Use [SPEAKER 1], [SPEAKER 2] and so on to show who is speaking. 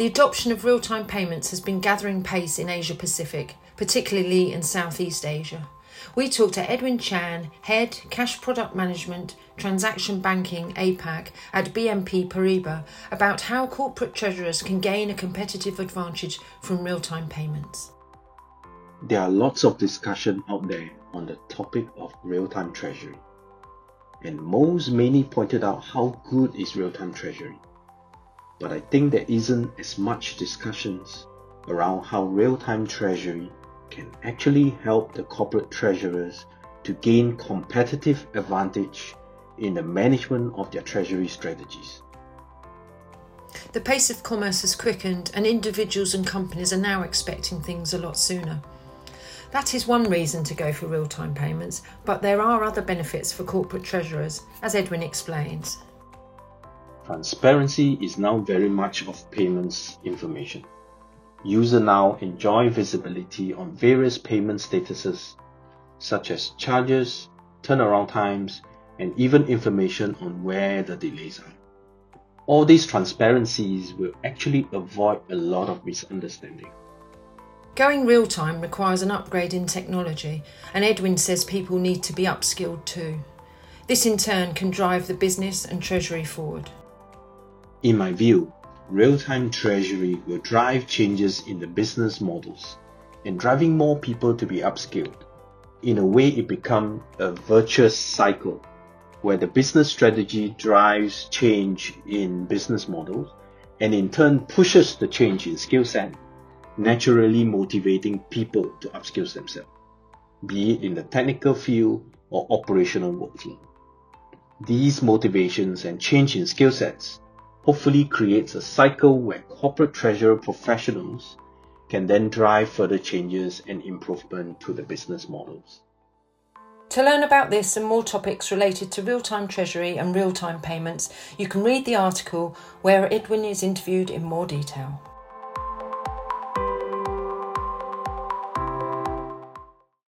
[SPEAKER 1] The adoption of real time payments has been gathering pace in Asia Pacific, particularly in Southeast Asia. We talked to Edwin Chan, Head Cash Product Management, Transaction Banking APAC at BNP Paribas, about how corporate treasurers can gain a competitive advantage from real time payments.
[SPEAKER 2] There are lots of discussion out there on the topic of real time treasury. And most mainly pointed out how good is real time treasury but I think there isn't as much discussions around how real-time treasury can actually help the corporate treasurers to gain competitive advantage in the management of their treasury strategies.
[SPEAKER 1] The pace of commerce has quickened, and individuals and companies are now expecting things a lot sooner. That is one reason to go for real time payments, but there are other benefits for corporate treasurers, as Edwin explains.
[SPEAKER 2] Transparency is now very much of payments information. Users now enjoy visibility on various payment statuses such as charges, turnaround times, and even information on where the delays are. All these transparencies will actually avoid a lot of misunderstanding.
[SPEAKER 1] Going real time requires an upgrade in technology, and Edwin says people need to be upskilled too. This in turn can drive the business and treasury forward.
[SPEAKER 2] In my view, real-time treasury will drive changes in the business models and driving more people to be upskilled. In a way, it becomes a virtuous cycle where the business strategy drives change in business models and in turn pushes the change in skill set, naturally motivating people to upskill themselves, be it in the technical field or operational workflow. These motivations and change in skill sets hopefully creates a cycle where corporate treasurer professionals can then drive further changes and improvement to the business models.
[SPEAKER 1] To learn about this and more topics related to real time treasury and real time payments, you can read the article where Edwin is interviewed in more detail.